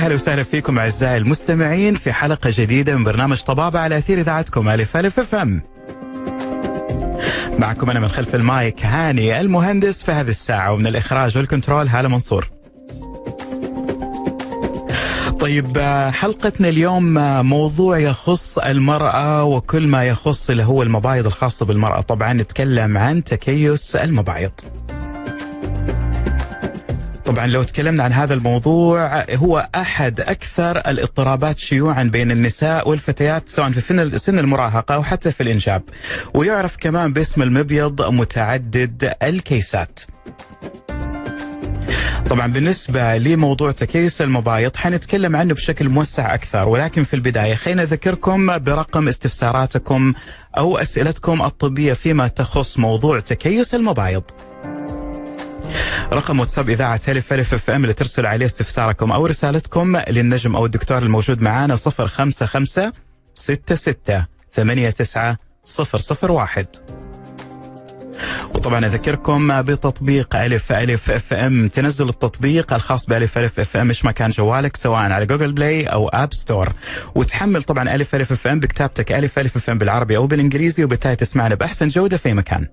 هلا وسهلا فيكم أعزائي المستمعين في حلقة جديدة من برنامج طبابة على أثير إذاعتكم ألف ألف FM. معكم أنا من خلف المايك هاني المهندس في هذه الساعة ومن الإخراج وال control هالة منصور. طيب حلقتنا اليوم موضوع يخص المرأة وكل ما يخص اللي هو المبايض الخاصة بالمرأة طبعا نتكلم عن تكيس المبايض طبعا لو تكلمنا عن هذا الموضوع هو أحد أكثر الاضطرابات شيوعا بين النساء والفتيات سواء في سن المراهقة أو حتى في الانجاب ويعرف كمان باسم المبيض متعدد الكيسات. طبعا بالنسبة لموضوع تكيس المبايض حنتكلم عنه بشكل موسع أكثر ولكن في البداية خلينا أذكركم برقم استفساراتكم أو أسئلتكم الطبية فيما تخص موضوع تكيس المبايض. رقم واتساب إذاعة ألف ألف FM اللي ترسل عليه استفساركم أو رسالتكم للنجم أو الدكتور الموجود معانا صفر خمسة خمسة ستة ستة ثمانية تسعة صفر صفر واحد وطبعا أذكركم بتطبيق ألف ألف FM تنزل التطبيق الخاص بألف ألف FM إيش ما كان جوالك سواء على Google Play أو App Store وتحمل طبعا ألف ألف FM بكتابتك ألف ألف FM بالعربي أو بالإنجليزي وبالتالي تسمعنا بأحسن جودة في مكان.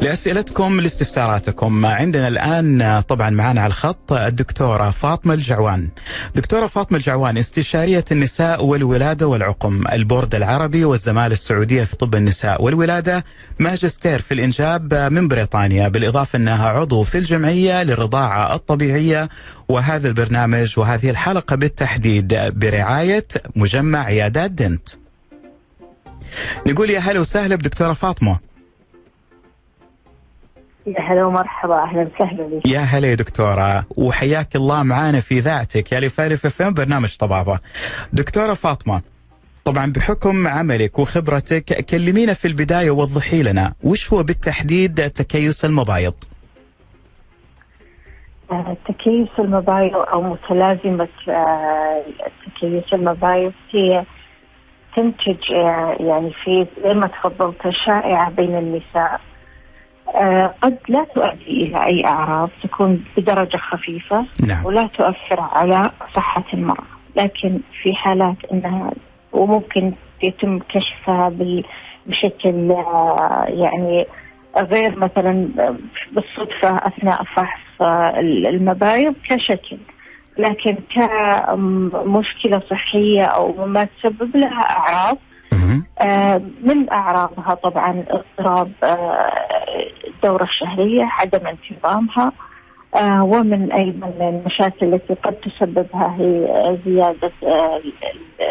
لأسئلتكم لاستفساراتكم. عندنا الآن طبعا معنا على الخط الدكتورة فاطمة الجعوان. دكتورة فاطمة الجعوان استشارية النساء والولادة والعقم البورد العربي والزمالة السعودية في طب النساء والولادة ماجستير في الإنجاب من بريطانيا بالإضافة أنها عضو في الجمعية للرضاعة الطبيعية. وهذا البرنامج وهذه الحلقة بالتحديد برعاية مجمع عيادات دنت. نقول يا هلا وسهلا بدكتورة فاطمة. يا هلا ومرحبا أهلا وسهلا بك يا هلا يا دكتورة وحياك الله معانا في اذاعتك يا لفالف أم برنامج طبابة. دكتورة فاطمة طبعا بحكم عملك وخبرتك كلمينا في البداية ووضحي لنا وش هو بالتحديد تكيس المبايض؟ تكيس المبايض أو متلازمة تكيس المبايض هي تنتج يعني في زي ما تفضلت شائعة بين النساء آه قد لا تؤدي إلى أي أعراض تكون بدرجة خفيفة نعم. ولا تؤثر على صحة المرأة، لكن في حالات إنها وممكن يتم كشفها بشكل آه يعني غير مثلا بالصدفة أثناء فحص المبايض كشكل. لكن كمشكلة صحية أو ما تسبب لها أعراض آه من أعراضها طبعا اضطراب آه الدوره الشهريه عدم انتظامها. آه ومن أيضا المشاكل التي قد تسببها هي زيادة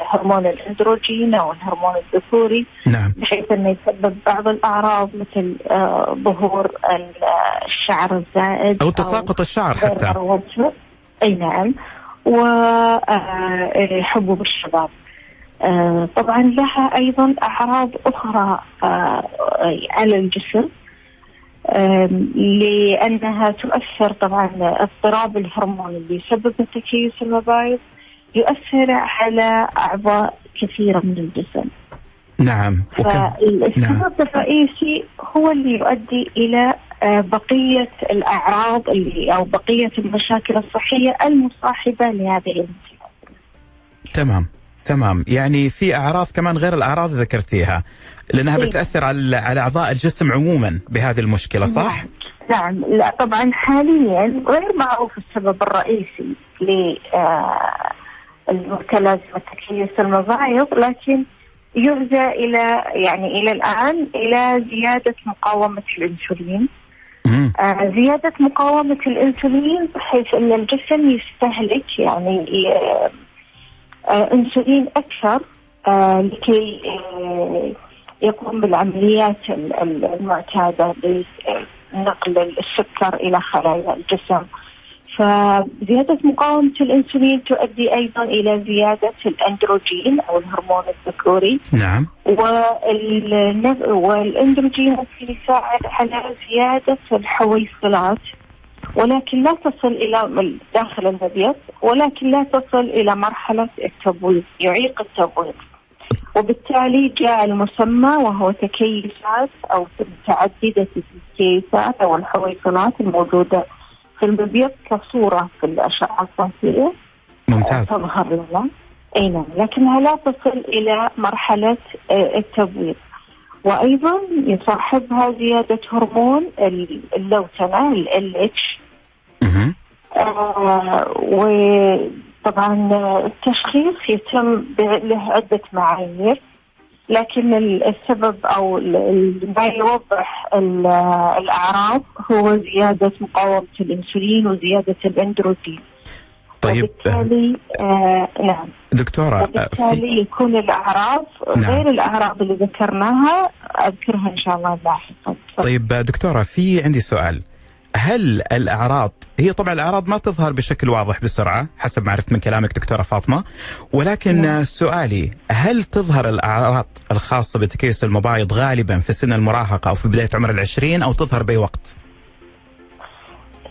هرمون الأندروجين أو الهرمون الذكوري نعم. بحيث أنه يسبب بعض الأعراض مثل ظهور الشعر الزائد أو تساقط الشعر حتى. أي نعم. وحبوب الشباب آه طبعا لها أيضا أعراض أخرى آه على الجسم. آه لأنها تؤثر طبعا اضطراب الهرمون اللي يسبب تكيس المبايض يؤثر على أعضاء كثيرة من الجسم. نعم فالسبب نعم. الرئيسي هو اللي يؤدي إلى بقية الأعراض اللي أو بقية المشاكل الصحية المصاحبة لهذه الانتكاسه. تمام. تمام يعني في أعراض كمان غير الأعراض اللي ذكرتيها لأنها بتأثر على على أعضاء الجسم عموما بهذه المشكلة صح؟ نعم. لا طبعا حاليا غير معروف السبب الرئيسي ل المتلازمه تكيس المبايض لكن يرجى إلى يعني إلى الآن إلى زيادة مقاومة الإنسولين. آه زيادة مقاومة الإنسولين بحيث إن الجسم يستهلك يعني آه إنسولين أكثر آه لكي آه يقوم بالعمليات المعتادة لنقل السكر إلى خلايا الجسم. فزيادة مقاومة الإنسولين تؤدي أيضا إلى زيادة الأندروجين أو الهرمون الذكوري. نعم. والأندروجين ممكن يساعد على زيادة الحويصلات ولكن لا تصل إلى داخل المبيض ولكن لا تصل إلى مرحلة التبويض يعيق التبويض وبالتالي جاء المسمى وهو تكيسات أو متعدده التكيسات أو الحويصلات الموجودة في المبيض كصورة في الأشعة الصوتية ممتاز. تظهر لنا. أي نعم. لكنها لا تصل إلى مرحلة آه، التبويض. وأيضا يصاحبها زيادة هرمون اللوتنة ال اتش مهم. آه وطبعا التشخيص يتم له عدة معايير لكن ال- السبب ال- ما يوضح ال- الاعراض هو زيادة مقاومة الإنسولين وزيادة الأندروجين. طيب وبالتالي آه نعم. دكتورة آه، في وبالتالي يكون الاعراض نعم. غير الاعراض اللي ذكرناها أذكرها إن شاء الله لاحقا. طيب دكتورة في عندي سؤال. هل الأعراض هي طبعا الأعراض ما تظهر بشكل واضح بسرعة حسب ما عرفت من كلامك دكتورة فاطمة ولكن نعم. سؤالي هل تظهر الأعراض الخاصة بتكيس المبايض غالبا في سن المراهقة أو في بداية عمر العشرين أو تظهر بأي وقت؟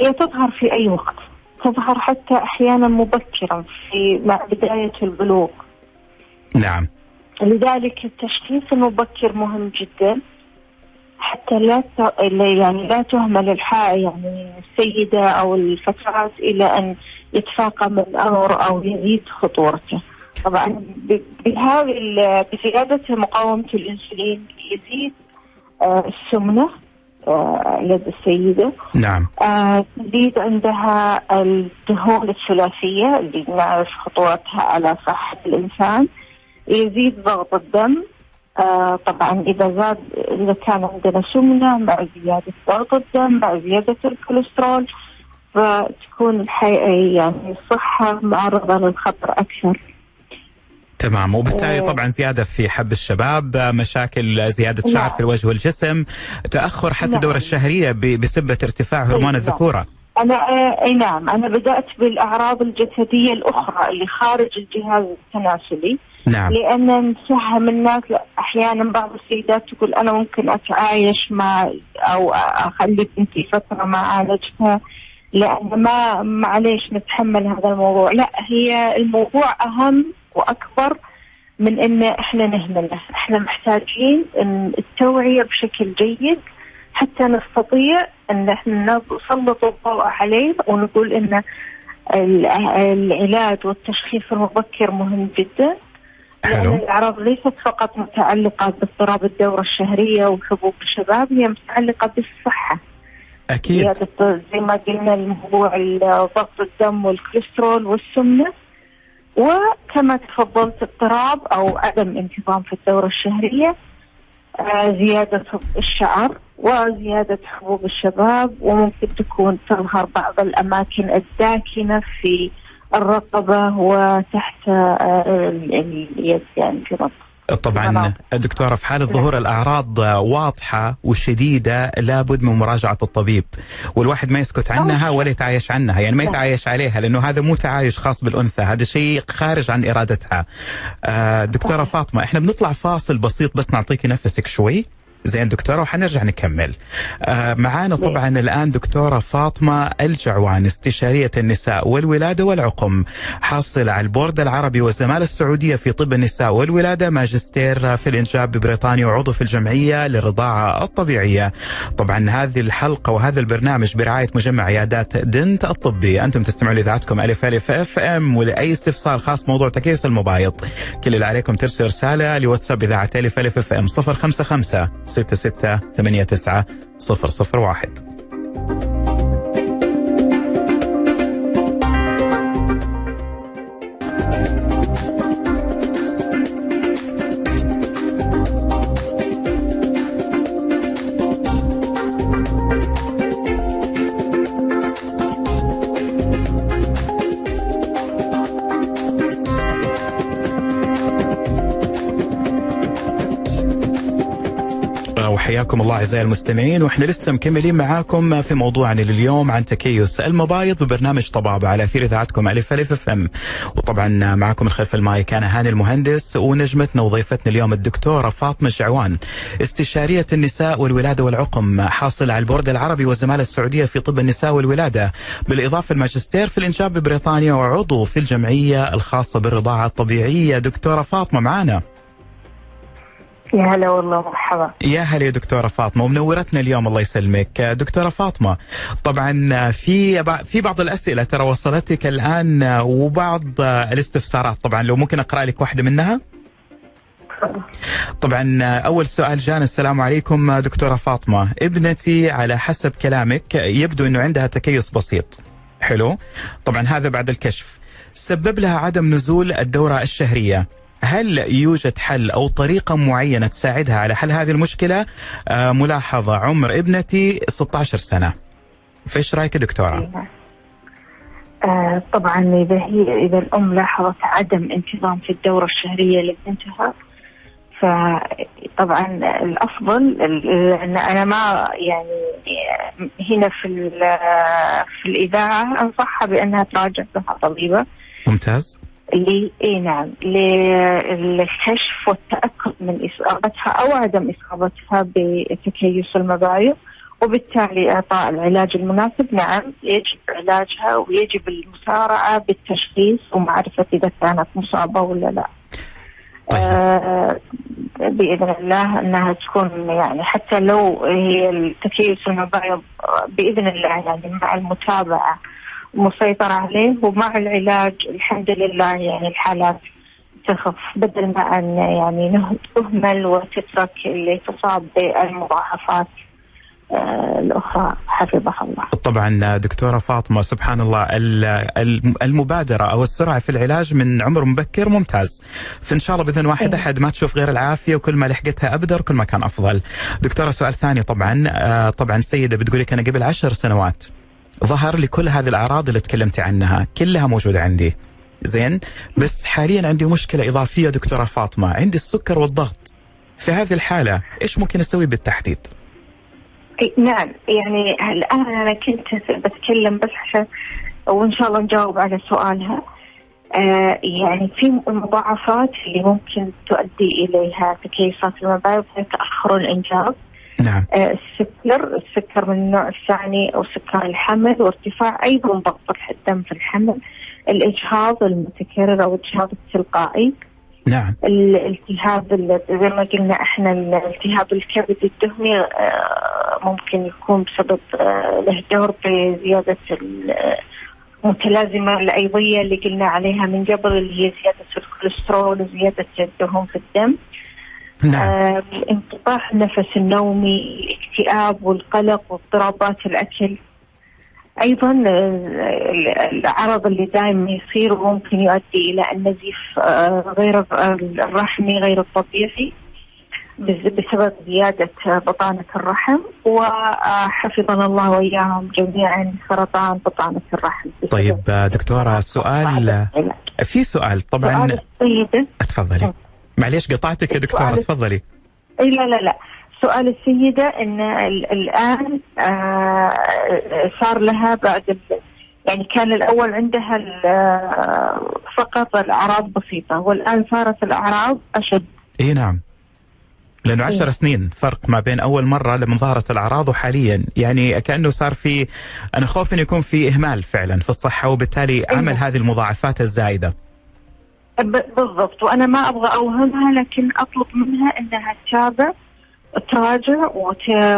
هي تظهر في أي وقت. تظهر حتى أحيانا مبكرا في مع بداية البلوغ. نعم. لذلك التشخيص المبكر مهم جدا. حتى لا ت- يعني لا تهمل الحائة يعني السيدة أو الفتاة إلى أن يتفاقم الأمر أو يزيد خطورته. طبعا بهذه ال- بزيادة مقاومة الأنسولين يزيد آه، السمنة آه، لدى السيدة. نعم. آه، تزيد عندها الدهون الثلاثية اللي نعرف خطورتها على صحة الإنسان. يزيد ضغط الدم. آه، طبعا إذا زاد إذا كان عندنا سمنة مع زيادة ضغط الدم مع زيادة الكوليسترول فتكون الحياة يعني الصحة معرضة للخطر أكثر تمام وبالتالي آه. طبعا زيادة في حب الشباب آه، مشاكل زيادة شعر نعم. في الوجه والجسم تأخر حتى نعم. الدورة الشهرية ب- بسبة ارتفاع هرمون نعم. الذكورة أنا آه، أي نعم أنا بدأت بالأعراض الجسدية الأخرى اللي خارج الجهاز التناسلي. نعم. لأن نسهم الناس أحيانا بعض السيدات تقول أنا ممكن أتعايش مع أو أخلي بنتي فترة ما عالجتها لأن ما معليش نتحمل هذا الموضوع. لا هي الموضوع أهم وأكبر من إن إحنا نهمله. إحنا محتاجين التوعية بشكل جيد حتى نستطيع أن إحنا نسلط الضوء عليه ونقول إن ال- العلاج والتشخيص المبكر مهم جدا. لأن الأعراض ليست فقط متعلقة باضطراب الدورة الشهرية وحبوب الشباب هي متعلقة بالصحة. أكيد. زي ما قلنا الموضوع ال- ضغط الدم والكوليسترول والسمنة. وكما تفضلت اضطراب أو عدم انتظام في الدورة الشهرية. زيادة الشعر وزيادة حبوب الشباب وممكن تكون تظهر بعض الأماكن الداكنة في الرقبة وتحت آه، ال- اليد يعني في الرقبة طبعا. دكتورة في حالة ظهور الأعراض واضحة وشديدة لابد من مراجعة الطبيب والواحد ما يسكت عنها ولا يتعايش عنها يعني ما نعم. يتعايش عليها لأنه هذا مو تعايش خاص بالأنثى هذا شيء خارج عن إرادتها آه، دكتورة. فاطمة إحنا بنطلع فاصل بسيط بس نعطيك نفسك شوي زين دكتورة وحنرجع نكمل. آه معانا طبعا الآن دكتورة فاطمة الجعوان استشارية النساء والولادة والعقم حاصلة على البورد العربي والزمالة السعودية في طب النساء والولادة ماجستير في الإنجاب ببريطانيا وعضو في الجمعية للرضاعة الطبيعية. طبعا هذه الحلقة وهذا البرنامج برعاية مجمع عيادات دنت الطبي. أنتم تستمعون لإذاعتكم ألف ألف أف أم ولأي استفسار خاص موضوع تكيس المبايض كل اللي عليكم ترسل رسالة لواتساب إذاعة ألف ألف أف أم 055 66 89 001 وحياكم الله أعزائي المستمعين وإحنا لسه مكملين معاكم في موضوعنا لليوم عن تكيس المبايض ببرنامج طبابه على أثير إذاعتكم ألف ألف FM. وطبعا معكم من خلف المايك أنا هاني المهندس ونجمتنا وضيفتنا اليوم الدكتورة فاطمة الجعوان استشارية النساء والولادة والعقم حاصلة على البورد العربي والزمالة السعودية في طب النساء والولادة. بالإضافة الماجستير في الانجاب ببريطانيا وعضو في الجمعية الخاصة بالرضاعة الطبيعية. دكتورة فاطمة معانا. يا هلا والله مرحبا. يا هلا يا دكتورة فاطمة ومنورتنا اليوم الله يسلمك. دكتورة فاطمة طبعا في في بعض الأسئلة ترى وصلتك الآن وبعض الاستفسارات طبعا لو ممكن أقرأ لك واحدة منها؟ طبعا أول سؤال جانا السلام عليكم دكتورة فاطمة. ابنتي على حسب كلامك يبدو إنه عندها تكيس بسيط. حلو؟ طبعا هذا بعد الكشف. سبب لها عدم نزول الدورة الشهرية. هل يوجد حل أو طريقة معينة تساعدها على حل هذه المشكلة؟ آه ملاحظة عمر ابنتي 16 سنة. فإيش رأيك دكتورة؟ آه طبعا إذا هي إذا الأم لاحظت عدم انتظام في الدورة الشهرية لبنتها فطبعا الأفضل ان أنا ما يعني هنا في في الإذاعة أنصحها بأنها تراجع مع طبيبة ممتاز ل اي نعم للكشف والتأكد من إصابتها أو عدم إصابتها بتكيس المبايض وبالتالي إعطاء العلاج المناسب نعم يجب علاجها ويجب المسارعة بالتشخيص ومعرفة إذا كانت مصابة ولا لا. طيب. آه بإذن الله إنها تكون يعني حتى لو هي التكيس المبايض بإذن الله يعني مع المتابعة مسيطرة عليه ومع العلاج الحمد لله يعني الحالات تخف بدل ما أن يعني تهمل وتترك اللي تصاب بالمضاعفات آه، الأخرى حفظها الله. طبعا دكتورة فاطمة سبحان الله المبادرة أو السرعة في العلاج من عمر مبكر ممتاز. فإن شاء الله بإذن واحد إيه. أحد ما تشوف غير العافية وكل ما لحقتها أبدر كل ما كان أفضل. دكتورة سؤال ثاني طبعا آه، طبعا سيدة بتقول لك أنا قبل عشر سنوات ظهر لي كل هذه الأعراض اللي تكلمتي عنها كلها موجودة عندي. زين؟ بس حاليا عندي مشكلة إضافية دكتورة فاطمة. عندي السكر والضغط. في هذه الحالة إيش ممكن أسوي بالتحديد؟ نعم. يعني الآن أنا كنت بتكلم بس عشان وإن شاء الله نجاوب على سؤالها. آه يعني في المضاعفات اللي ممكن تؤدي إليها تكيسات المبايض تأخر الانجاب نعم. آه، السكر السكر من النوع الثاني أو سكر الحمل وارتفاع أيضا ضغط الدم في الحمل الإجهاض المتكرر أو الإجهاض التلقائي. نعم. الالتهاب زي ما قلنا إحنا الالتهاب الكبد الدهني آه، ممكن يكون بسبب آه، له دور بزياده المتلازمه الأيضية اللي قلنا عليها من قبل اللي هي زيادة الكوليسترول وزيادة الدهون في الدم. نعم. آه انقطاع النفس النومي الاكتئاب والقلق واضطرابات الأكل. أيضا العرض اللي دائما يصير وممكن يؤدي إلى النزيف آه غير الرحمي غير الطبيعي بسبب زيادة بطانة الرحم. وحفظنا الله وإياهم جميعا سرطان بطانة الرحم. طيب دكتورة سؤال في سؤال طبعا سؤال تفضلي. معليش قطعتك يا دكتورة تفضلي. إي لا لا لا. سؤال السيدة إن الآن آه صار لها بعد يعني كان الأول عندها فقط الأعراض بسيطة والآن صارت الأعراض أشد. إي نعم. لأنه عشر سنين فرق ما بين أول مرة لما ظهرت الأعراض وحاليا. يعني كأنه صار في أنا خوف إنه يكون في إهمال فعلا في الصحة وبالتالي عمل هذه المضاعفات الزايده بالضبط. وأنا ما أبغى أوهمها لكن أطلب منها إنها تتابع تراجع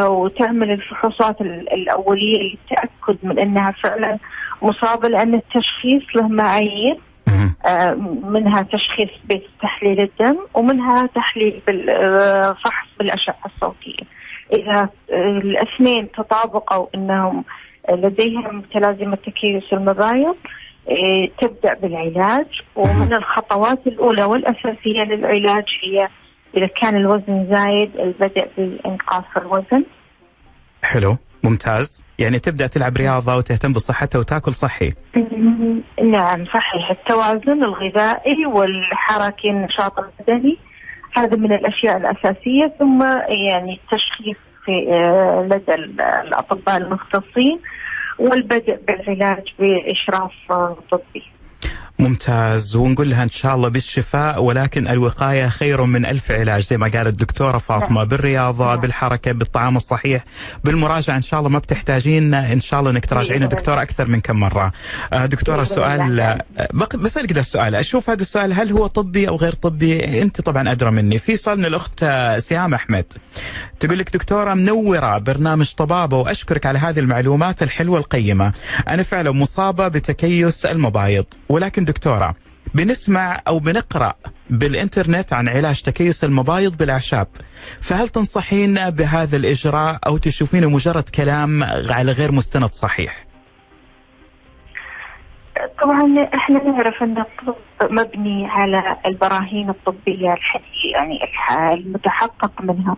وتعمل الفحوصات الأولية للتاكد من إنها فعلا مصابة لأن التشخيص له معايير. آه، منها تشخيص بتحليل الدم ومنها تحليل بالفحص بالأشعة الصوتية. إذا الاثنين تطابقوا إنهم لديهم متلازمه تكيس المبايض إيه، تبدأ بالعلاج. ومن الخطوات الأولى والأساسية للعلاج هي إذا كان الوزن زايد البدء بإنقاص الوزن. حلو ممتاز. يعني تبدأ تلعب رياضة وتهتم بصحتها وتاكل صحي. نعم صحيح. التوازن الغذائي والحركي النشاط البدني هذا من الأشياء الأساسية. ثم يعني التشخيص في آه، لدى الأطباء المختصين. والبدء بالعلاج بإشراف طبي. ممتاز ونقول لها إن شاء الله بالشفاء ولكن الوقاية خير من ألف علاج زي ما قالت الدكتورة فاطمة نعم. بالرياضة نعم. بالحركة بالطعام الصحيح بالمراجعة إن شاء الله ما بتحتاجين إن شاء الله إنك تراجعين بإذن الدكتور أكثر من كم مرة. آه، دكتورة الله. آه، بسألك ده السؤال أشوف هذا السؤال هل هو طبي أو غير طبي أنت طبعا أدرى مني في سؤال من الأخت آه، سهام أحمد تقول لك دكتورة منورة برنامج طبابة وأشكرك على هذه المعلومات الحلوة القيمة أنا فعلا مصابة بتكيس المبايض ولكن دكتورة. بنسمع أو بنقرأ بالإنترنت عن علاج تكيس المبايض بالأعشاب. فهل تنصحين بهذا الإجراء أو تشوفينه مجرد كلام على غير مستند صحيح؟ طبعا إحنا نعرف أن الطب مبني على البراهين الطبية الحديثه يعني الح- المتحقق منها.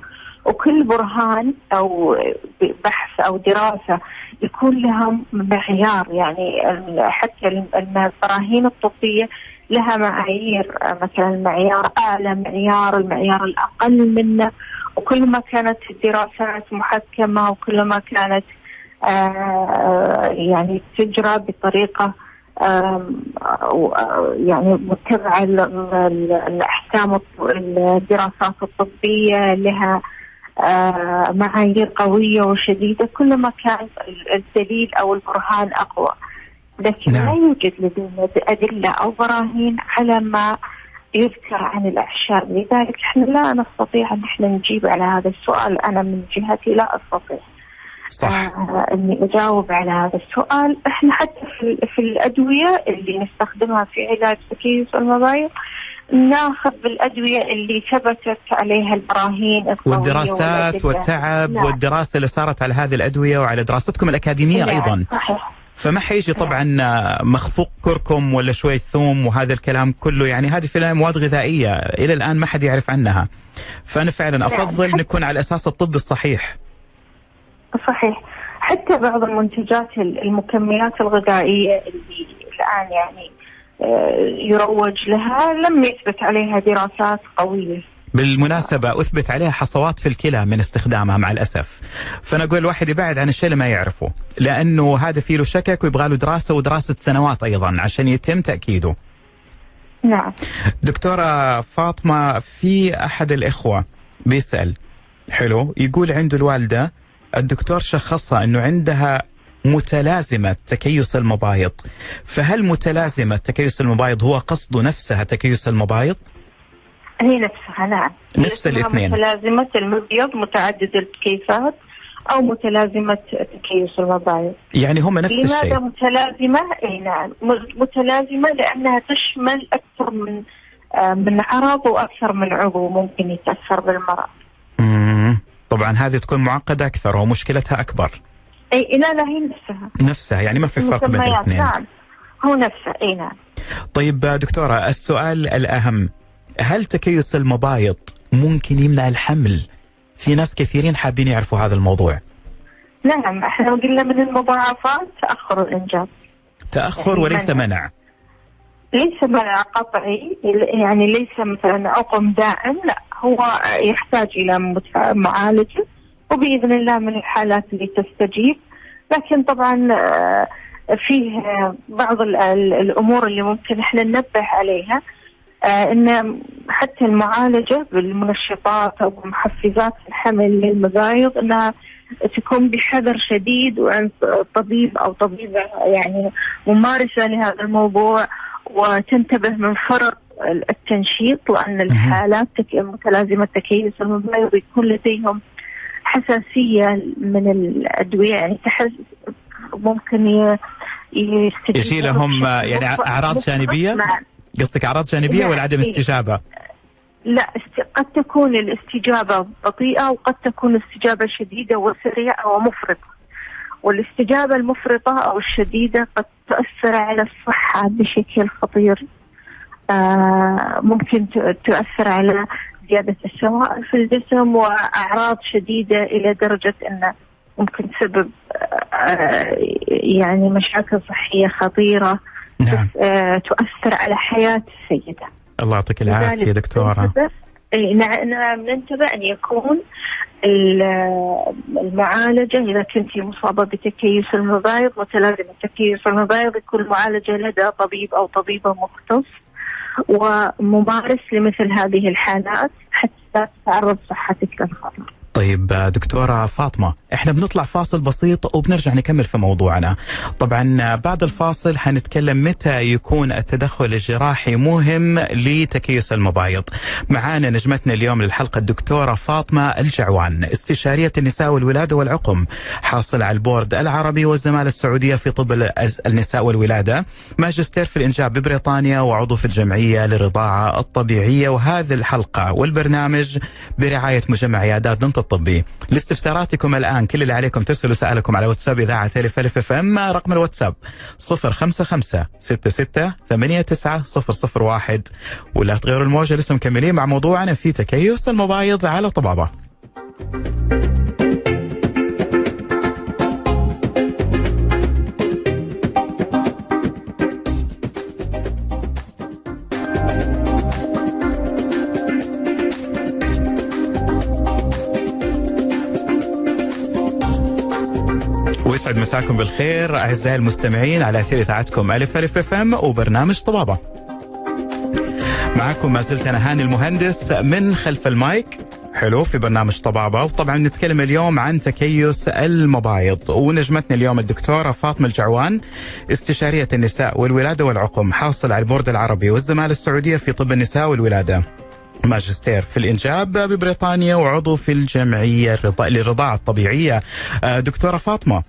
وكل برهان أو بحث أو دراسة يكون لها معيار يعني حتى البراهين الطبية لها معايير مثلا المعيار اعلى معيار المعيار الأقل منه. وكل ما كانت الدراسات محكمة وكل ما كانت آه، يعني تجرى بطريقة يعني متبعة ال- ال- الأحكام الدراسات الطبية لها معايير قوية وشديدة كلما كان ال- الدليل أو البرهان أقوى. لكن نعم. لا يوجد لدينا أدلة أو براهين على ما يذكر عن الأعشاب لذلك إحنا لا نستطيع أن إحنا نجيب على هذا السؤال. أنا من جهتي لا أستطيع. صح. آه أني أجاوب على هذا السؤال، إحنا حتى في, في الأدوية اللي نستخدمها في علاج تكيس المبايض ناخذ بالأدوية اللي ثبتت عليها البراهين والدراسات. والتعب نعم. والدراسة اللي صارت على هذه الأدوية وعلى دراستكم الأكاديمية نعم، أيضا. صحيح. فما حيجي طبعا آه، مخفوق كركم ولا شوية ثوم وهذا الكلام كله؟ يعني هذه في مواد غذائية إلى الآن ما حد يعرف عنها. فأنا فعلا أفضل حتى- نكون على أساس الطب الصحيح. صحيح. حتى بعض المنتجات ال- المكملات الغذائية اللي الآن يعني يروج لها لم يثبت عليها دراسات قوية. بالمناسبة أثبت عليها حصوات في الكلى من استخدامها مع الأسف. فأنا أقول الواحد يبعد عن الشيء اللي ما يعرفه لأنه هذا فيه له شكك ويبغى له دراسة ودراسة سنوات أيضا عشان يتم تأكيده. نعم. دكتورة فاطمة في أحد الإخوة بيسأل حلو يقول عنده الوالدة الدكتور شخصها أنه عندها متلازمة تكيس المبايض فهل متلازمة تكيس المبايض هو قصده نفسها تكيس المبايض؟ هي نفسها نعم نفس الاثنين. متلازمة المبيض متعدد الكيسات أو متلازمة تكيس المبايض يعني هم نفس لماذا الشيء متلازمة؟ إي نعم متلازمة لأنها تشمل أكثر من آه، من عرض وأكثر من عضو ممكن يتأثر بالمرض. طبعا هذه تكون معقدة أكثر ومشكلتها أكبر أي لا لا هي نفسها. نفسها يعني ما في فرق بين الاثنين. نعم. هو نفسه أي نعم. طيب دكتورة السؤال الأهم هل تكيس المبايض ممكن يمنع الحمل؟ في ناس كثيرين حابين يعرفوا هذا الموضوع. نعم إحنا قلنا من المضاعفات تأخر الإنجاب تأخر يعني وليس منع. منع. ليس منع قطعي يعني ليس مثلا عقم دائم لا هو يحتاج إلى معالجة. وبإذن الله من الحالات اللي تستجيب. لكن طبعا آه، فيه آه، بعض ال- ال- الأمور اللي ممكن إحنا ننبه عليها. آه، إن حتى المعالجة بالمنشطات أو بمحفزات الحمل للمبايض إنها تكون بحذر شديد وعند طبيب أو طبيبة يعني ممارسة لهذا الموضوع وتنتبه من فرط التنشيط لأن الحالات متلازمة تكيس المبايض يكون لديهم حساسية من الأدوية يعني تحس ممكن ي- يستجيبوا يجي لهم يعني جانبية؟ مع- قصدك أعراض جانبية لا، ولا عدم إيه. استجابة؟ لا قد تكون الاستجابة بطيئة وقد تكون الاستجابة شديدة وسريعة ومفرطة والاستجابة المفرطة أو الشديدة قد تؤثر على الصحة بشكل خطير آه ممكن تؤثر على زيادة السوائل في الجسم وأعراض شديدة إلى درجة أنه ممكن تسبب آه يعني مشاكل صحية خطيرة نعم. آه تؤثر على حياة السيدة. الله يعطيك العافية دكتورة. إيه، نعم ننتبه أن يكون المعالجة إذا كنت مصابة بتكيس المبايض متلازمة تكيس المبايض يكون المعالجة لدى طبيب أو طبيبة مختص. وممارس لمثل هذه الحالات حتى لا تتعرض صحتك للخطر. طيب دكتورة فاطمة إحنا بنطلع فاصل بسيط وبنرجع نكمل في موضوعنا. طبعا بعد الفاصل حنتكلم متى يكون التدخل الجراحي مهم لتكيس المبايض. معانا نجمتنا اليوم للحلقة الدكتورة فاطمة الجعوان استشارية النساء والولادة والعقم حاصل على البورد العربي والزمالة السعودية في طب النساء والولادة ماجستير في الإنجاب ببريطانيا وعضو في الجمعية للرضاعة الطبيعية. وهذه الحلقة والبرنامج برعاية مجمع عيادات دنت الطبي. لاستفساراتكم الآن كل اللي عليكم ترسلوا سؤالكم على واتساب إذاعة ألف ألف FM رقم الواتساب 055 66 89 001 ولا تغيروا الموجة لسه مكملين مع موضوعنا في تكيس المبايض على طبابة. ويسعد مساكم بالخير أعزائي المستمعين على أثير إذاعتكم ألف ألف أف أم وبرنامج طبابة. معكم ما زلت أنا هاني المهندس من خلف المايك. حلو في برنامج طبابة. وطبعا نتكلم اليوم عن تكيس المبايض. ونجمتنا اليوم الدكتورة فاطمة الجعوان استشارية النساء والولادة والعقم حاصل على البورد العربي والزمالة السعودية في طب النساء والولادة. ماجستير في الإنجاب ببريطانيا وعضو في الجمعية للرضاعة الطبيعية. دكتورة فاطمة.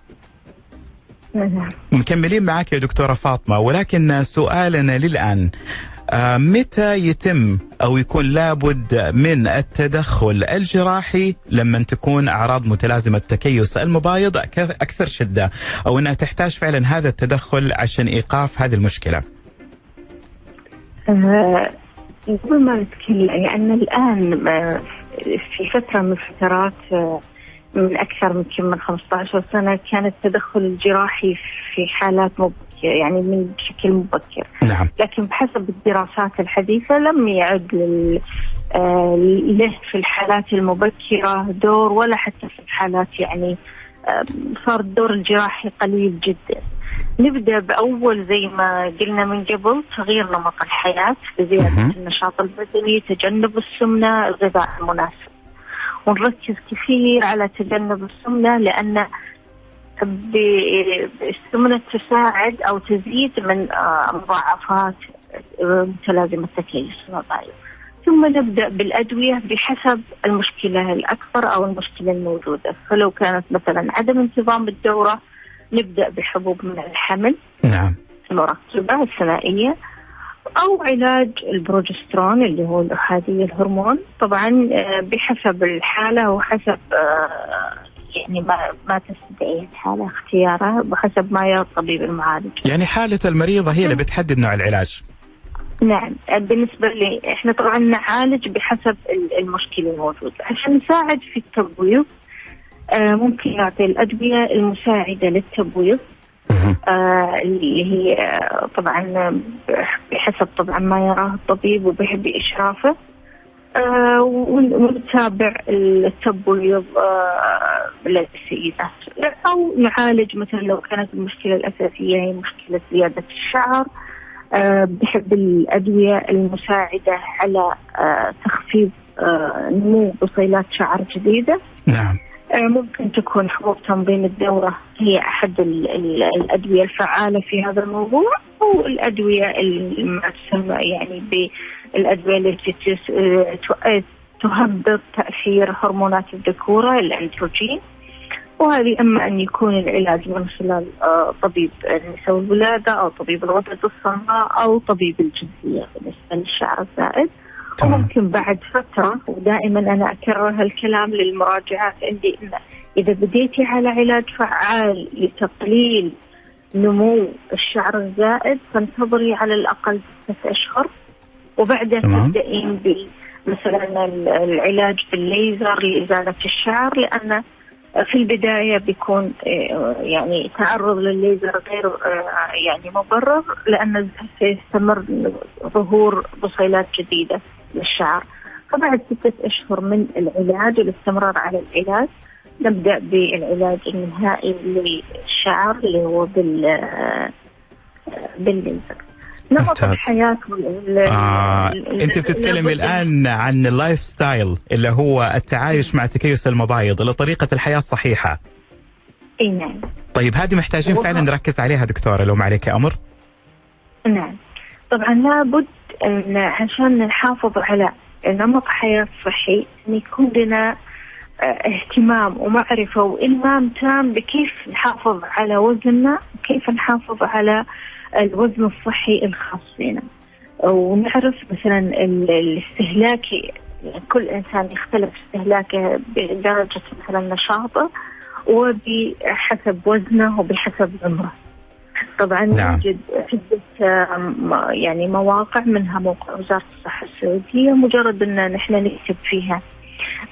مكملين معك يا دكتورة فاطمة ولكن سؤالنا للآن متى يتم أو يكون لابد من التدخل الجراحي لما تكون أعراض متلازمة تكيس المبايض أكثر شدة أو أنها تحتاج فعلا هذا التدخل عشان إيقاف هذه المشكلة؟ أه قبل ما نتكلم يعني الآن في فترة من الفترات من أكثر من من 15 سنة كان التدخل الجراحي في حالات مبكرة يعني من بشكل مبكر. نعم. لكن بحسب الدراسات الحديثة لم يعد لل له في الحالات المبكرة دور ولا حتى في الحالات يعني صار الدور الجراحي قليل جدا. نبدأ بأول زي ما قلنا من قبل تغيير نمط الحياة بزيادة النشاط البدني تجنب السمنة الغذاء المناسب. ونركز كثير على تجنب السمنة لأن السمنة تساعد أو تزيد من مضاعفات متلازمة تكيس المبايض ثم نبدأ بالأدوية بحسب المشكلة الاكثر أو المشكلة الموجودة. فلو كانت مثلا عدم انتظام الدورة نبدأ بحبوب من الحمل نعم. المركبة الثنائية. أو علاج البروجسترون اللي هو الأحادية الهرمون طبعا بحسب الحالة وحسب يعني ما ما تستدعيه الحالة اختيارها وحسب ما يرى الطبيب المعالج. يعني حالة المريضه هي اللي بتحدد نوع العلاج. نعم بالنسبة لي إحنا طبعا نعالج بحسب المشكلة الموجودة عشان نساعد في التبويض آه ممكن نعطي الأدوية المساعدة للتبويض آه اللي هي آه طبعا بحسب طبعا ما يراه الطبيب وبإشرافه آه ونتابع التبويض آه للسيدات. أو نعالج مثلا لو كانت المشكلة الأساسية هي مشكلة زيادة الشعر. أه بحب الأدوية المساعدة على تخفيض نمو بصيلات شعر جديدة. نعم. ممكن تكون حبوب تنظيم الدورة هي أحد ال ال الأدوية الفعالة في هذا الموضوع أو الأدوية ما تسمى يعني بالأدوية التي تهبط تأثير هرمونات الذكورة الأندروجين وهذه أما أن يكون العلاج من خلال طبيب النساء والولادة أو طبيب الغدد الصماء أو طبيب الجنسية بالنسبة للشعر الزائد. وممكن بعد فترة ودائما أنا أكرر هالكلام للمراجعات عندي إن إذا بديتي على علاج فعال لتقليل نمو الشعر الزائد فانتظري على الأقل ستة أشهر. وبعدين تبدأين مثلا العلاج بالليزر لإزالة الشعر لأن في البداية بيكون يعني تعرض للليزر غير يعني مبرر لأن سيستمر ظهور بصيلات جديدة للشعر. فبعد ستة أشهر من العلاج والاستمرار على العلاج نبدأ بالعلاج النهائي للشعر اللي هو بال بالليزر. نمط الحياة آه. أنت بتتكلمي الآن عن ال lifestyle اللي هو التعايش مع تكيس المبايض لطريقة الحياة الصحيحة. إي نعم. طيب هذه محتاجين فعلا نركز عليها دكتورة لو ما عليك أمر. نعم. طبعا لابد إن عشان نحافظ على نمط حياة صحي إن يكون لنا آه، اهتمام ومعرفة وإلمام تام بكيف نحافظ على وزننا وكيف نحافظ على الوزن الصحي الخاص بنا ونعرف مثلا الاستهلاكي كل إنسان يختلف استهلاكه بدرجة مثلا نشاطه وبحسب وزنه وبحسب عمره. طبعا نعم. يوجد عدة يعني مواقع منها موقع وزارة الصحة السعودية مجرد أن نحن نكتب فيها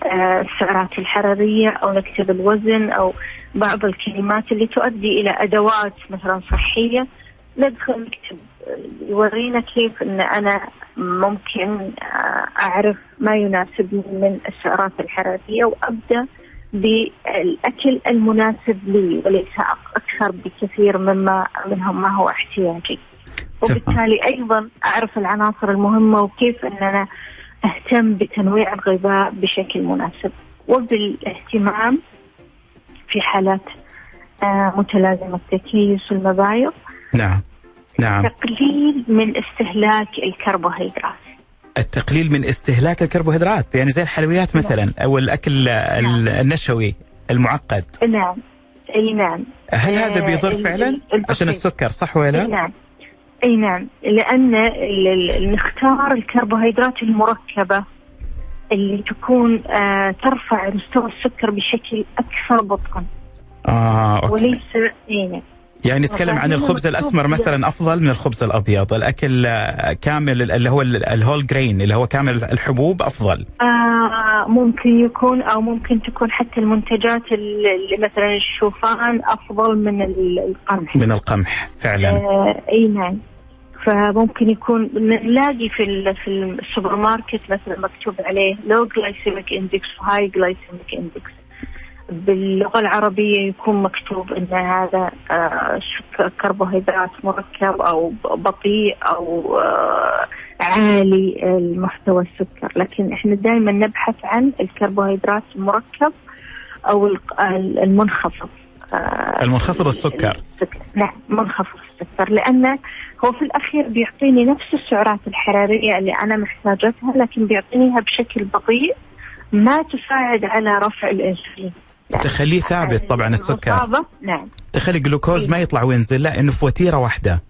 آه، السعرات الحرارية أو نكتب الوزن أو بعض الكلمات اللي تؤدي إلى أدوات مثلا صحية ندخل نكتب يورينا كيف إن أنا ممكن أعرف ما يناسبني من السعرات الحرارية وأبدأ بالأكل المناسب لي وليس أكثر بكثير مما منهم ما هو احتياجي. وبالتالي أيضا أعرف العناصر المهمة وكيف إن أنا أهتم بتنويع الغذاء بشكل مناسب وبالاهتمام في حالات آه، متلازمة تكيس المبايض نعم. نعم. تقليل من استهلاك الكربوهيدرات. التقليل من استهلاك الكربوهيدرات يعني زي الحلويات نعم. مثلا أو الأكل نعم. النشوي المعقد. نعم. أي نعم. هل هذا بيضر فعلا؟ عشان السكر صح ولا نعم. أي نعم. لأن نختار الكربوهيدرات المركبة اللي تكون آه ترفع مستوى السكر بشكل أكثر بطئا. آه okay. وليس أي نعم. يعني نتكلم عن الخبز الأسمر مثلا أفضل من الخبز الأبيض، الأكل كامل اللي هو ال whole grain اللي هو كامل الحبوب أفضل. آه ممكن يكون أو ممكن تكون حتى المنتجات اللي مثلا الشوفان أفضل من القمح. من القمح فعلا. آه إي نعم. فممكن يكون نلاقي في في السوبر ماركت مثلا مكتوب عليه low glycemic index و high glycemic index. باللغة العربية يكون مكتوب أن هذا آه، كربوهيدرات مركب أو بطيء أو آه، عالي المحتوى السكر. لكن إحنا دائما نبحث عن الكربوهيدرات المركب أو المنخفض آه، المنخفض السكر. نعم منخفض السكر. لأنه هو في الأخير بيعطيني نفس السعرات الحرارية اللي أنا محتاجتها لكن بيعطينيها بشكل بطيء ما تساعد على رفع الإنسولين. تخليه ثابت طبعا السكر. نعم. تخلي الجلوكوز ما يطلع وينزل لا إنه في وتيرة واحدة.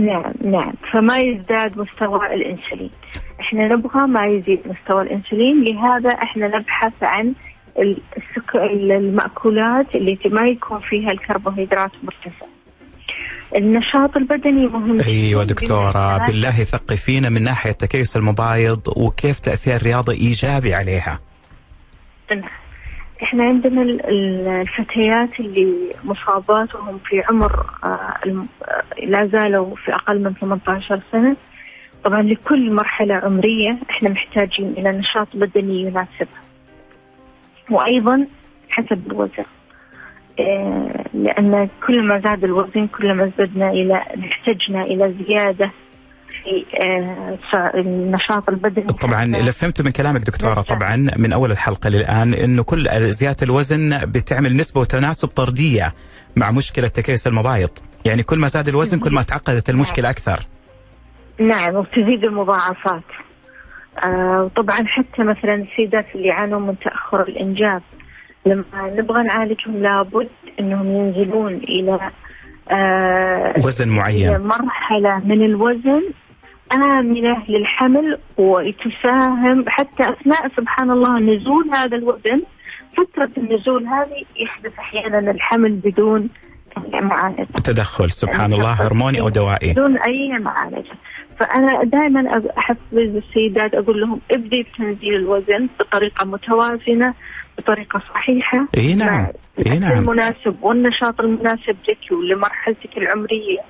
نعم نعم. فما يزداد مستوى الإنسولين. إحنا نبغى ما يزيد مستوى الإنسولين لهذا إحنا نبحث عن السكر المأكولات اللي ما يكون فيها الكربوهيدرات مرتفع النشاط البدني مهم أيوه دكتورة بالله ثقفينا من ناحية تكيس المبايض وكيف تأثير الرياضه إيجابي عليها. نعم. إحنا عندنا الفتيات اللي مصابات وهم في عمر آه، لا زالوا في أقل من 18 سنة. طبعا لكل مرحلة عمرية إحنا محتاجين إلى نشاط بدني يناسبها. وأيضا حسب الوزن. آه، لأن كل ما زاد الوزن كل ما زدنا إلى احتجنا إلى زيادة في آه، النشاط البدني. طبعا اللي فهمته من كلامك دكتورة طبعا من أول الحلقة للآن إنه كل زياده الوزن بتعمل نسبة وتناسب طردية مع مشكلة تكيس المبايض. يعني كل ما زاد الوزن كل ما تعقدت المشكلة أكثر. نعم وتزيد المضاعفات. آه وطبعا حتى مثلا السيدات اللي يعانون من تأخر الإنجاب لما نبغى نعالجهم لابد إنهم ينزلون إلى آه وزن معين. مرحلة من الوزن آمنة للحمل وتساهم حتى أثناء سبحان الله نزول هذا الوزن. فترة النزول هذه يحدث أحيانا الحمل بدون معالجة. تدخل سبحان الله هرموني أو دوائي. بدون أي معالجة. فأنا دائما أحفز السيدات أقول لهم ابدي بتنزيل الوزن بطريقة متوازنة بطريقة صحيحة. إي نعم إي نعم. المناسب والنشاط المناسب لك ولمرحلتك العمرية.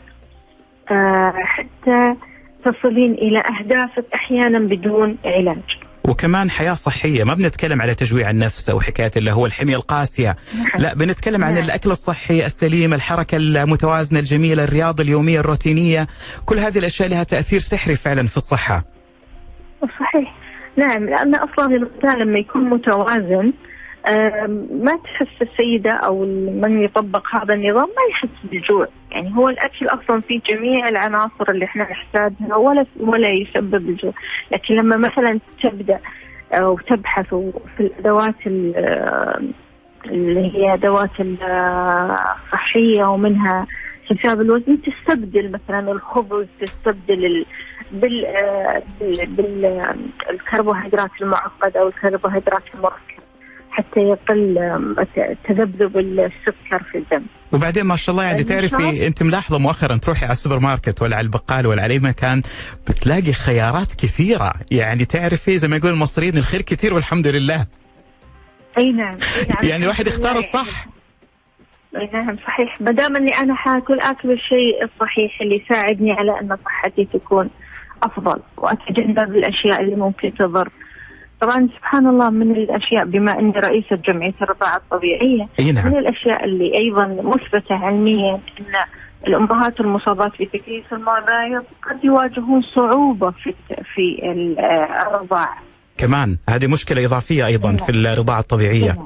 آه حتى تصلين إلى أهدافك أحيانا بدون علاج. وكمان حياة صحية ما بنتكلم على تجويع النفس أو حكاية اللي هو الحمية القاسية. لا بنتكلم عن نعم. الأكل الصحي السليم الحركة المتوازنة الجميلة الرياضة اليومية الروتينية. كل هذه الأشياء لها تأثير سحري فعلا في الصحة. صحيح. نعم لأن أصلا الغذاء لما يكون متوازن ما تحس السيدة أو من يطبق هذا النظام؟ ما يحس بالجوع يعني هو الأكل أصلا فيه جميع العناصر اللي إحنا نحتاجها ولا ولا يسبب الجوع لكن لما مثلا تبدأ أو تبحث في الأدوات ال- اللي هي أدوات الصحية ومنها حساب الوزن تستبدل مثلا الخبز تستبدل ال... بال آه، بال- بال- آه، الكربوهيدرات المركبة. حتى يقل تذبذب السكر في الدم. وبعدين ما شاء الله يعني النشاط. تعرفي أنت ملاحظة مؤخرا تروحي على السوبر ماركت ولا على البقال ولا على أي مكان بتلاقي خيارات كثيرة يعني تعرفي زي ما يقول المصريين الخير كثير والحمد لله أي نعم. أي نعم. يعني الواحد يختار. الصح أي نعم صحيح ما دام أني أنا حاكل أكل الشيء الصحيح اللي يساعدني على أن صحتي تكون أفضل واتجنب الاشياء اللي ممكن تضر. طبعا سبحان الله من الأشياء بما أني رئيسة جمعية الرضاعة الطبيعية من نعم. الأشياء اللي أيضا مثبتة علميا إن الأمهات المصابات بتكيس المبايض قد يواجهون صعوبة في في ال- الرضاعة. كمان هذه مشكلة إضافية أيضا في الرضاعة الطبيعية.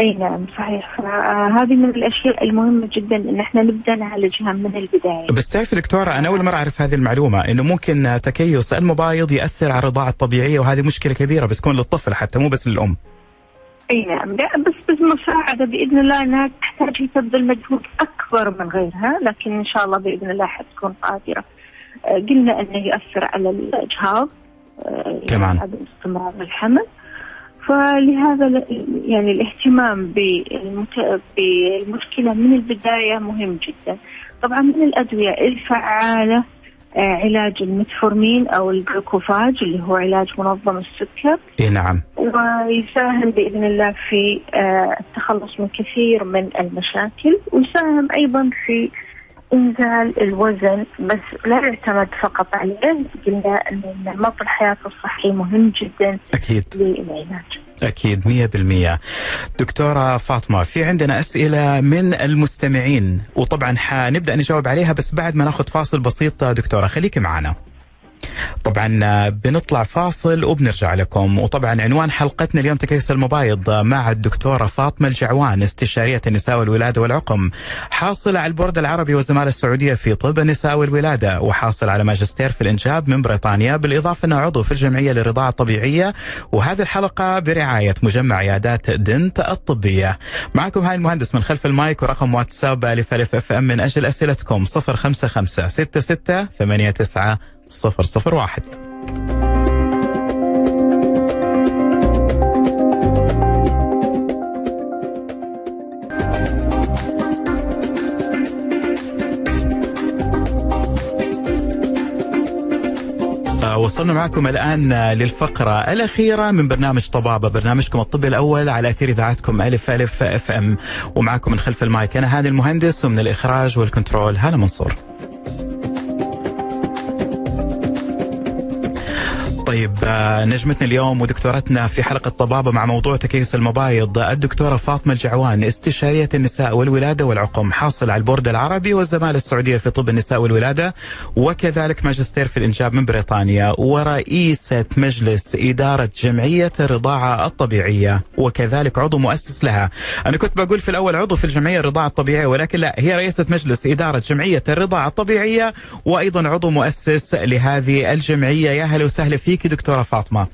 أي نعم صحيح فهذه من الأشياء المهمة جدا إن إحنا نبدأ نعالجها من البداية. بس تعرفي دكتورة أنا أول مرة أعرف هذه المعلومة إنه ممكن تكيس المبايض يأثر على الرضاعة الطبيعية وهذه مشكلة كبيرة بتكون للطفل حتى مو بس للأم. أي نعم لا بس بالمساعده بإذن الله إنها تحتاج تبذل مجهود أكبر من غيرها لكن إن شاء الله بإذن الله حتكون قادرة. آه، قلنا إنه يؤثر على الاجهاض آه، كمان. يعني عدم استمرار الحمل. فلهذا يعني الاهتمام بالمت... بالمشكلة من البداية مهم جدا. طبعا من الأدوية الفعالة آه، علاج المتفورمين أو الجلوكوفاج اللي هو علاج منظم السكر. إي نعم. ويساهم بإذن الله في آه، التخلص من كثير من المشاكل. ويساهم أيضا في إنزال الوزن بس لا يعتمد فقط عليه قلنا أن نمط الحياة الصحي مهم جدا أكيد. للعلاج. أكيد مية بالمية. دكتورة فاطمة في عندنا أسئلة من المستمعين وطبعا حنبدأ نجاوب عليها بس بعد ما ناخذ فاصل بسيط دكتورة خليك معنا. طبعا آه، بنطلع فاصل وبنرجع لكم. وطبعا عنوان حلقتنا اليوم تكيس المبايض مع الدكتورة فاطمة الجعوان استشارية النساء والولادة والعقم. حاصلة على البورد العربي والزمالة السعودية في طب النساء والولادة. وحاصل على ماجستير في الإنجاب من بريطانيا بالإضافة انها عضو في الجمعية للرضاعة الطبيعية. وهذه الحلقة برعاية مجمع عيادات دنت الطبية. معكم هاني المهندس من خلف المايك ورقم واتساب ألف ألف FM من أجل أسئلتكم. 055 66 89 صفر صفر واحد. آه، وصلنا معكم الآن للفقرة الأخيرة من برنامج طبابة برنامجكم الطبي الأول على أثير إذاعتكم ألف ألف FM. ومعكم من خلف المايك أنا هاني المهندس ومن الإخراج وال control هالة منصور. طيب آه، نجمتنا اليوم ودكتورتنا في حلقة طبابة مع موضوع تكيس المبايض الدكتورة فاطمة الجعوان استشارية النساء والولادة والعقم حاصل على البورد العربي والزمالة السعودية في طب النساء والولادة وكذلك ماجستير في الإنجاب من بريطانيا ورئيسة مجلس إدارة جمعية الرضاعة الطبيعية وكذلك عضو مؤسس لها. أنا كنت بقول في الأول عضو في الجمعية الرضاعة الطبيعية ولكن لا هي رئيسة مجلس إدارة جمعية الرضاعة الطبيعية وأيضا عضو مؤسس لهذه الجمعية. يا هلا وسهلا فيك دكتورة فاطمة.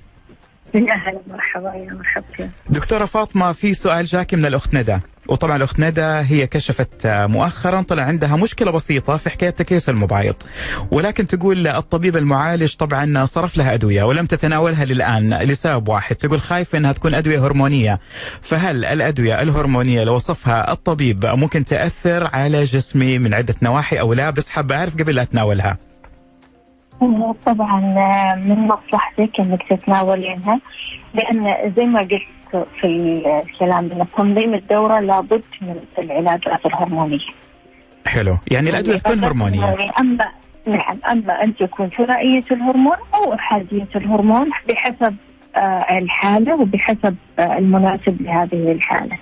يا هلا مرحبا يا مرحبا دكتورة فاطمة في سؤال جاكي من الأخت ندى. وطبعا الأخت ندى هي كشفت مؤخرا طلع عندها مشكلة بسيطة في حكاية تكيس المبايض ولكن تقول الطبيب المعالج طبعا صرف لها أدوية ولم تتناولها للآن لسبب واحد. تقول خايفة أنها تكون أدوية هرمونية. فهل الأدوية الهرمونية لو وصفها الطبيب ممكن تأثر على جسمي من عدة نواحي أو لا؟ بس حابة أعرف قبل لا أتناولها طبعا آه، من مصلحتك إنك تتناولينها لأن زي ما قلت في الكلام ان تنظيم الدورة لابد من العلاجات الهرمونيه. حلو. يعني الأدوية تكون هرمونية. يعني أما نعم أما أن تكون ثنائية الهرمون أو احاديه الهرمون بحسب آه، الحالة وبحسب آه، المناسب لهذه الحالة.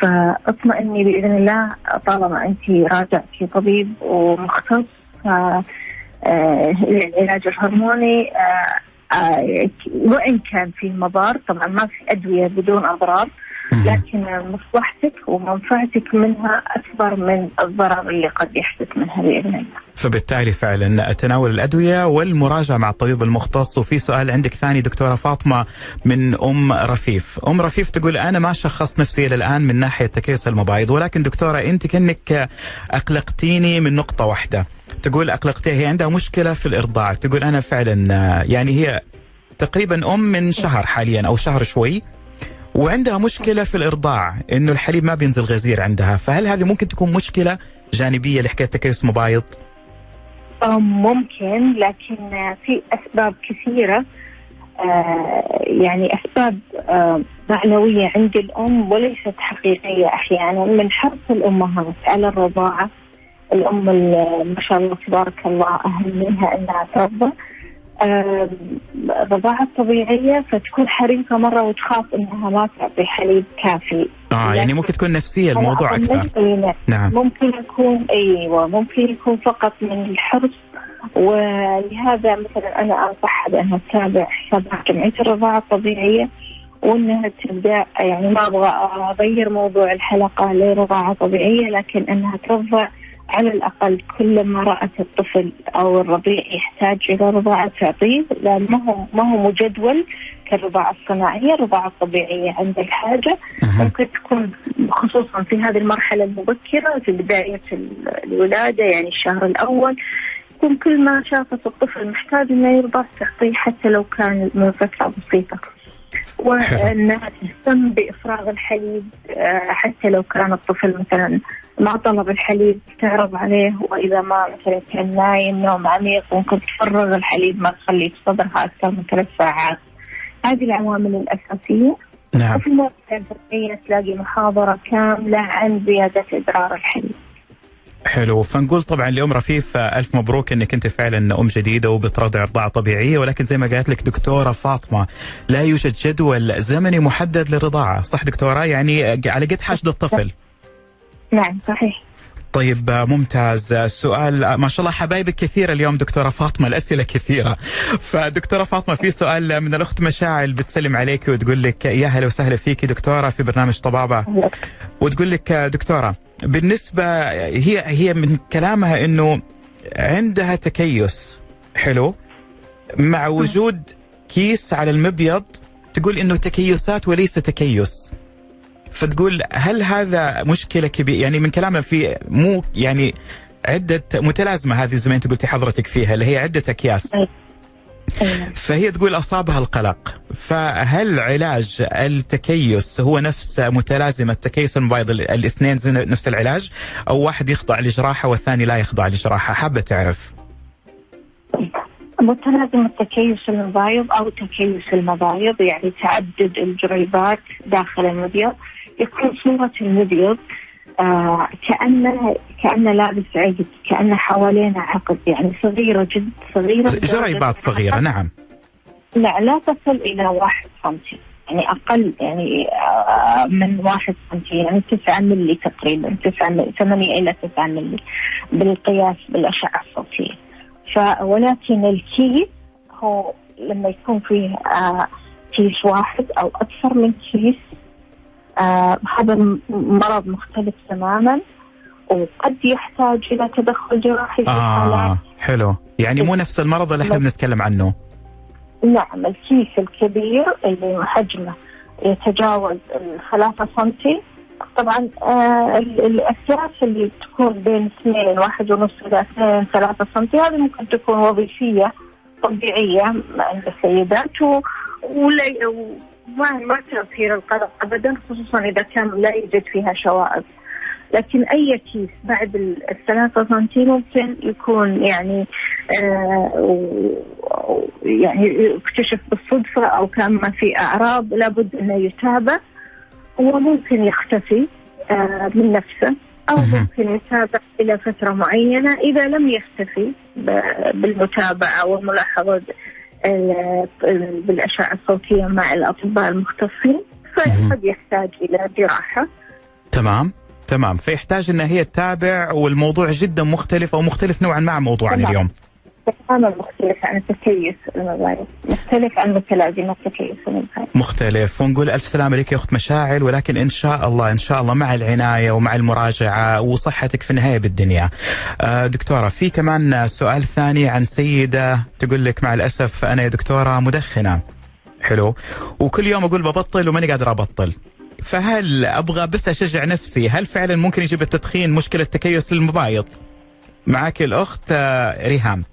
فاطمئني بإذن الله طالما أنت راجعتي طبيب ومختص للعلاج الهرموني وإن كان في مضار طبعا ما في أدوية بدون أضرار لكن مصلحتك ومنفعتك منها أكبر من الضرر اللي قد يحدث منها باذن الله. فبالتالي فعلا تناول الأدوية والمراجعة مع الطبيب المختص وفي سؤال عندك ثاني دكتورة فاطمة من أم رفيف، أم رفيف تقول أنا ما شخصت نفسي إلى الآن من ناحية تكيس المبايض ولكن دكتورة أنت كأنك أقلقتيني من نقطة واحدة. تقول أقلقتيها هي عندها مشكلة في الإرضاع، تقول أنا فعلا يعني هي تقريبا أم من شهر حاليا أو شهر شوي وعندها مشكلة في الإرضاع إنه الحليب ما بينزل غزير عندها. فهل هذه ممكن تكون مشكلة جانبية لحكايه تكيس مبايض ممكن لكن في أسباب كثيرة. آه، يعني أسباب آه، معنوية عند الأم وليست حقيقية أحيانا. من حرص الأمهات على الرضاعة الأم ما شاء الله تبارك الله اهم منها إنها ترضع الرضاعة الطبيعية فتكون حريصة مرة وتخاف إنها ما تعطي حليب كافي. آه يعني ممكن تكون نفسية الموضوع أكثر. نعم. نعم. ممكن يكون أيوه ممكن يكون فقط من الحرص. ولهذا مثلا أنا انصحها بأنها تتابع حسابات جمعية الرضاعة الطبيعية وأنها تبدأ يعني ما أبغى أغير موضوع الحلقة لرضاعة طبيعية لكن أنها ترضع على الأقل كلما رأت الطفل أو الرضيع يحتاج إلى رضاعة تعطيه لأن ما هو ما هو مجدول كالرضاعة الصناعية الرضاعة الطبيعية عند الحاجة ممكن تكون خصوصا في هذه المرحلة المبكرة في بداية الولادة يعني الشهر الأول. يكون كل ما شافت الطفل محتاج إنه يرضع تعطيه حتى لو كان من فترة بسيطة. وإنها تهتم بإفراغ الحليب آه، حتى لو كان الطفل مثلا ما طلب الحليب تعرض عليه وإذا ما مثلا كان نايم نوم عميق ممكن تفرغ الحليب ما تخليه في صدرها أكثر من ثلاث ساعات. هذه العوامل الأساسية. نعم. وفي الفرعية تلاقي محاضرة كاملة عن زيادة إدرار الحليب. حلو فنقول طبعا لأم رفيف ألف مبروك أنك أنت فعلا أم جديدة وبترضع رضاعة طبيعية ولكن زي ما قالت لك دكتورة فاطمة لا يوجد جدول زمني محدد للرضاعة صح دكتورة يعني على قد حاجة الطفل نعم صحيح. طيب ممتاز. سؤال ما شاء الله حبايبك كثيرة اليوم دكتورة فاطمة الأسئلة كثيرة. فدكتورة فاطمة في سؤال من الأخت مشاعل بتسلم عليك وتقول لك يا هلا وسهلا فيك دكتورة في برنامج طبابة. وتقول لك دكتورة بالنسبة هي هي من كلامها أنه عندها تكيس. حلو؟ مع وجود كيس على المبيض تقول إنه تكيسات وليس تكيس. فتقول هل هذا مشكلة كبيرة؟ يعني من كلامنا في مو يعني عدة متلازمة هذه زي ما انت قلتي حضرتك فيها اللي هي عدة أكياس. فهي تقول أصابها القلق. فهل علاج التكيس هو نفس متلازمة تكيس المبايض الاثنين نفس العلاج؟ أو واحد يخضع لجراحة والثاني لا يخضع لجراحة؟ حابة تعرف. متلازمة التكيس المبايض أو تكيس المبايض يعني تعدد الجريبات داخل المبيض. يكون صورة المبيض آه كأنه كأنه لابس عقد كأنه حوالينا عقد يعني صغيرة جد صغيرة جريبات صغيرة نعم. لا لا تصل إلى واحد سنتي يعني أقل يعني آه من واحد سنتي يعني تسعة ملي تقريبا تسعة ملي ثمانية إلى تسعة ملي بالقياس بالأشعة الصوتية. ولكن الكيس هو لما يكون فيه آه كيس واحد أو أكثر من كيس آه هذا مرض مختلف تماما وقد يحتاج إلى تدخل جراحي في آه حالات حلو. يعني مو نفس المرض اللي إحنا بنتكلم عنه. نعم الكيس الكبير اللي حجمه يتجاوز الثلاثة سنتي طبعا آه الأكياس اللي تكون بين اثنين واحد ونص إلى اثنين ثلاثة سنتي هذه ممكن تكون وظيفية طبيعية عند السيدات ولا ما ما تأثير القلق أبدا خصوصا إذا كان لا يوجد فيها شوائب. لكن أي كيس بعد الثلاثة سنتي ممكن يكون يعني آه يعني اكتشف بالصدفة أو كان ما في أعراض لابد أنه يتابع. وممكن يختفي آه من نفسه أو ممكن يتابع إلى فترة معينة. إذا لم يختفي بالمتابعة والملاحظة بالأشعة الصوتية مع الأطباء المختصين فقد يحتاج إلى جراحة. تمام تمام. فيحتاج إن هي تتابع والموضوع جدا مختلف أو مختلف نوعا ما عن موضوعنا اليوم. مختلف عن مختلف عن متلازمة مختلف. ونقول ألف سلامة لك يا أخت مشاعل ولكن إن شاء الله إن شاء الله مع العناية ومع المراجعة وصحتك في النهاية بالدنيا. آه، دكتورة في كمان سؤال ثاني عن سيدة تقول لك مع الأسف أنا يا دكتورة مدخنة. حلو. وكل يوم أقول ببطل وماني قادر أبطل. فهل أبغى بس أشجع نفسي؟ هل فعلا ممكن يجيب التدخين مشكلة تكيس للمبايض؟ معك الأخت آه، ريهام.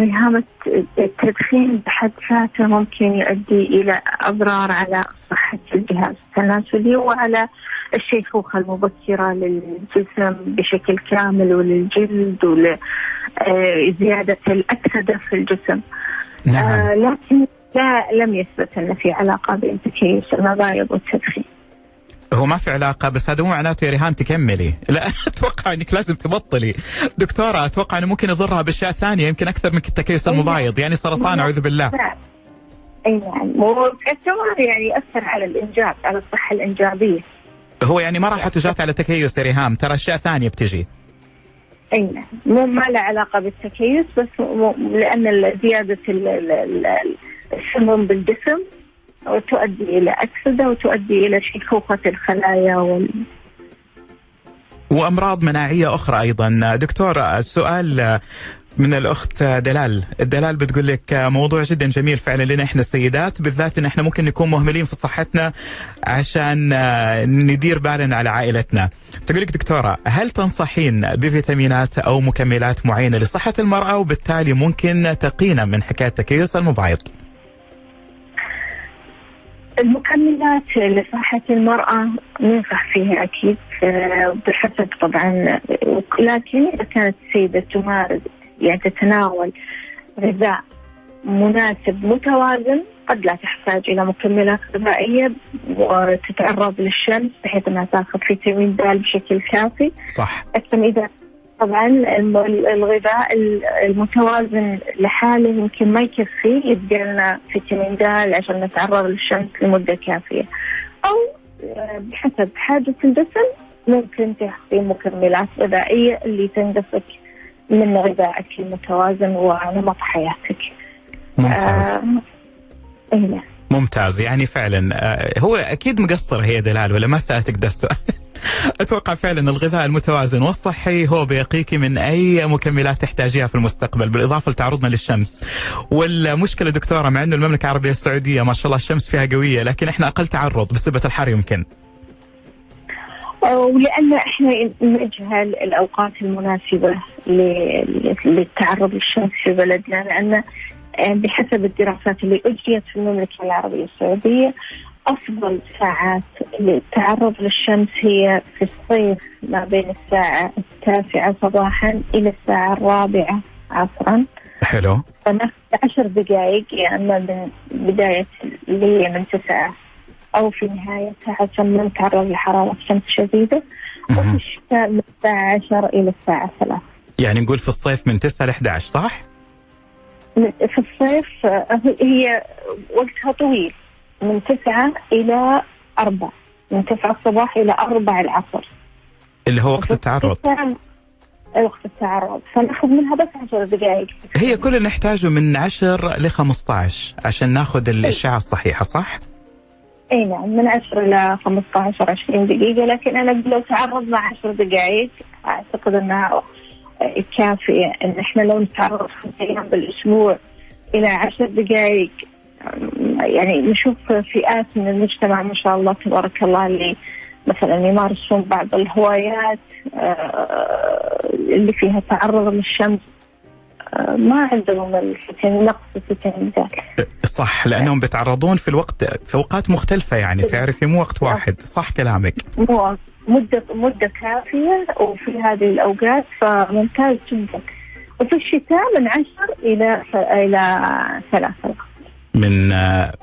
رهامة التدخين بحد ذاته ممكن يؤدي إلى أضرار على صحة الجهاز التناسلي وعلى الشيخوخة المبكرة للجسم بشكل كامل وللجلد ولزيادة الأكسدة في الجسم نعم. آه لكن لا لم يثبت أن في علاقة بين تكيس المبايض والتدخين هو ما في علاقة بس هذا مو معناته يا ريهام تكملي، لا أتوقع إنك لازم تبطلي. دكتورة أتوقع إنه ممكن يضرها بأشياء ثانية يمكن أكثر من التكيس المبايض، يعني سرطان أعوذ بالله. اي نعم، وكمان يعني ياثر على الإنجاب، على الصحة الإنجابية. هو يعني ما راح تجات على تكيس يا ريهام، ترى أشياء ثانية بتجي. اي نعم، مو ما له علاقة بالتكيس بس لأن زيادة السموم بالجسم وتؤدي إلى أكسدة وتؤدي إلى شيخوخة الخلايا وال... وأمراض مناعية أخرى أيضا دكتور السؤال من الأخت دلال، دلال بتقول لك موضوع جدا جميل فعلا لنا إحنا السيدات بالذات إن إحنا ممكن نكون مهملين في صحتنا عشان ندير بالنا على عائلتنا. تقول لك دكتورة هل تنصحين بفيتامينات أو مكملات معينة لصحة المرأة وبالتالي ممكن تقينا من حكاية تكيس المبايض؟ المكملات لصحة المرأة ننصح فيها أكيد آه، بحسب طبعا لكن إذا كانت السيدة تمارس يعني تتناول غذاء مناسب متوازن قد لا تحتاج إلى مكملات غذائية وتتعرض للشمس بحيث أنها تأخذ فيتامين د بشكل كافي. صح. لكن إذا طبعا الغذاء المتوازن لحاله يمكن ما يكفي يبقى لنا فيتامين د عشان نتعرض للشمس لمدة كافية أو آه، بحسب حاجة الجسم ممكن تاخذي مكملات غذائية اللي تنقصك من غذائك المتوازن ونمط حياتك. ممتاز. آه إيه. ممتاز. يعني فعلا آه، هو أكيد مقصر هي دلال ولا ما سألتك ده السؤال؟ أتوقع فعلا الغذاء المتوازن والصحي هو بيقيك من أي مكملات تحتاجيها في المستقبل بالإضافة لتعرضنا للشمس. والمشكلة دكتورة مع إنه المملكة العربية السعودية ما شاء الله الشمس فيها قوية لكن إحنا أقل تعرض بسبة الحر يمكن. ولان إحنا نجهل الأوقات المناسبة للتعرض للشمس في بلدنا لأن بحسب الدراسات اللي أجريت في المملكة العربية السعودية أفضل ساعات للتعرض للشمس هي في الصيف ما بين الساعة التاسعة صباحا إلى الساعة الرابعة عصرا. حلو. فناخذ عشر دقائق يا إما من بداية اللي هي من تسعة أو في نهايتها عشان ما نتعرض لحرارة شمس شديدة. وفي الشتاء من الساعة 10 إلى الساعة 3 يعني نقول في الصيف من 9 ل 11 صح؟ في الصيف هي وقتها طويل من تسعة إلى أربعة من تسعة الصباح إلى أربع العصر. اللي هو وقت التعرض. وقت التعرض. فناخذ منها بس 10 دقائق. هي كل اللي نحتاجه من 10 ل 15 عشان ناخذ الاشعه الصحيحة صح؟ اي نعم من 10 إلى 15 20 دقيقة لكن أنا لو تعرضنا 10 دقائق أعتقد إنها كافيه إن إحنا لو نتعرض خمس أيام بالأسبوع إلى 10 دقائق يعني نشوف فئات من المجتمع ما شاء الله تبارك الله اللي مثلا يمارسون بعض الهوايات آه، اللي فيها تعرض للشمس. آه، ما عندهم الفيتامين نقص الفيتامين صح لأنهم بيتعرضون في الوقت في أوقات مختلفة يعني تعرفي مو وقت واحد. صح كلامك. مو مده مدة كافية وفي هذه الأوقات فممتاز جدا. وفي الشتاء من عشر إلى إلى ثلاثة. من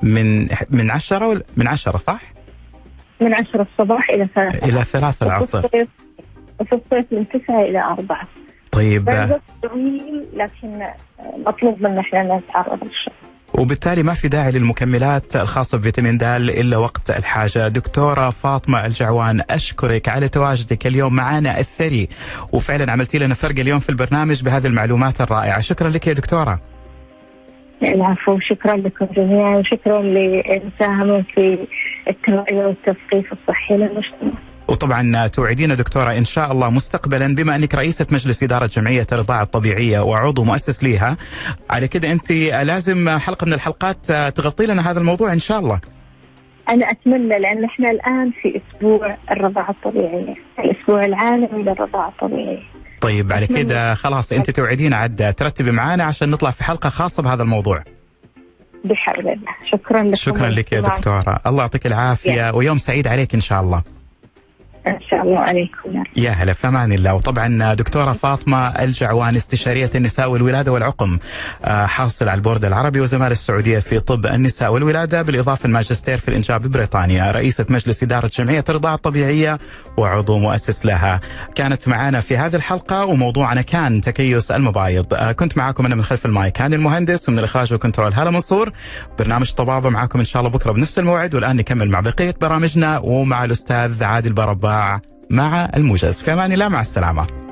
من من 10 من 10 صح؟ من 10 الصباح إلى 3 إلى 3 العصر. وفي الصيف من 9 إلى 4 طيب. طويل لكن مطلوب منا إحنا نتعرض للشمس وبالتالي ما في داعي للمكملات الخاصة بفيتامين د إلا وقت الحاجة. دكتورة فاطمة الجعوان أشكرك على تواجدك اليوم معنا الثري. وفعلا عملتي لنا فرق اليوم في البرنامج بهذه المعلومات الرائعة. شكرا لك يا دكتورة. العفو شكرا لكم جميعا وشكرا لمساهمة في التوعية والتثقيف الصحي للمجتمع. وطبعا توعدينا دكتورة إن شاء الله مستقبلا بما أنك رئيسة مجلس إدارة جمعية الرضاعة الطبيعية وعضو مؤسس ليها. على كده أنت لازم حلقة من الحلقات تغطي لنا هذا الموضوع إن شاء الله. أنا أتمنى لأن إحنا الآن في أسبوع الرضاعة الطبيعية الأسبوع العالمي للرضاعة الطبيعية طيب على كده خلاص أنت توعدينا عاد ترتبي معانا عشان نطلع في حلقة خاصة بهذا الموضوع. بحول الله. شكرا لك شكرا لك يا دكتورة. الله يعطيك العافية ويوم سعيد عليك إن شاء الله. الله عليكم. يا هلا في أمان الله. وطبعا دكتورة فاطمة الجعوان استشارية النساء والولادة والعقم آه، حاصل على البورد العربي وزمالة السعودية في طب النساء والولادة بالإضافة الماجستير في الانجاب ببريطانيا. رئيسة مجلس إدارة جمعية الرضاعة الطبيعية وعضو مؤسس لها. كانت معنا في هذه الحلقة وموضوعنا كان تكيس المبايض. آه، كنت معاكم أنا من خلف المايك كان المهندس ومن الإخراج وال control هلا منصور. برنامج طبابه معاكم إن شاء الله بكرة بنفس الموعد والآن نكمل مع بقية برامجنا ومع الأستاذ عادل بربا. مع الموجز. في أمان الله مع السلامة.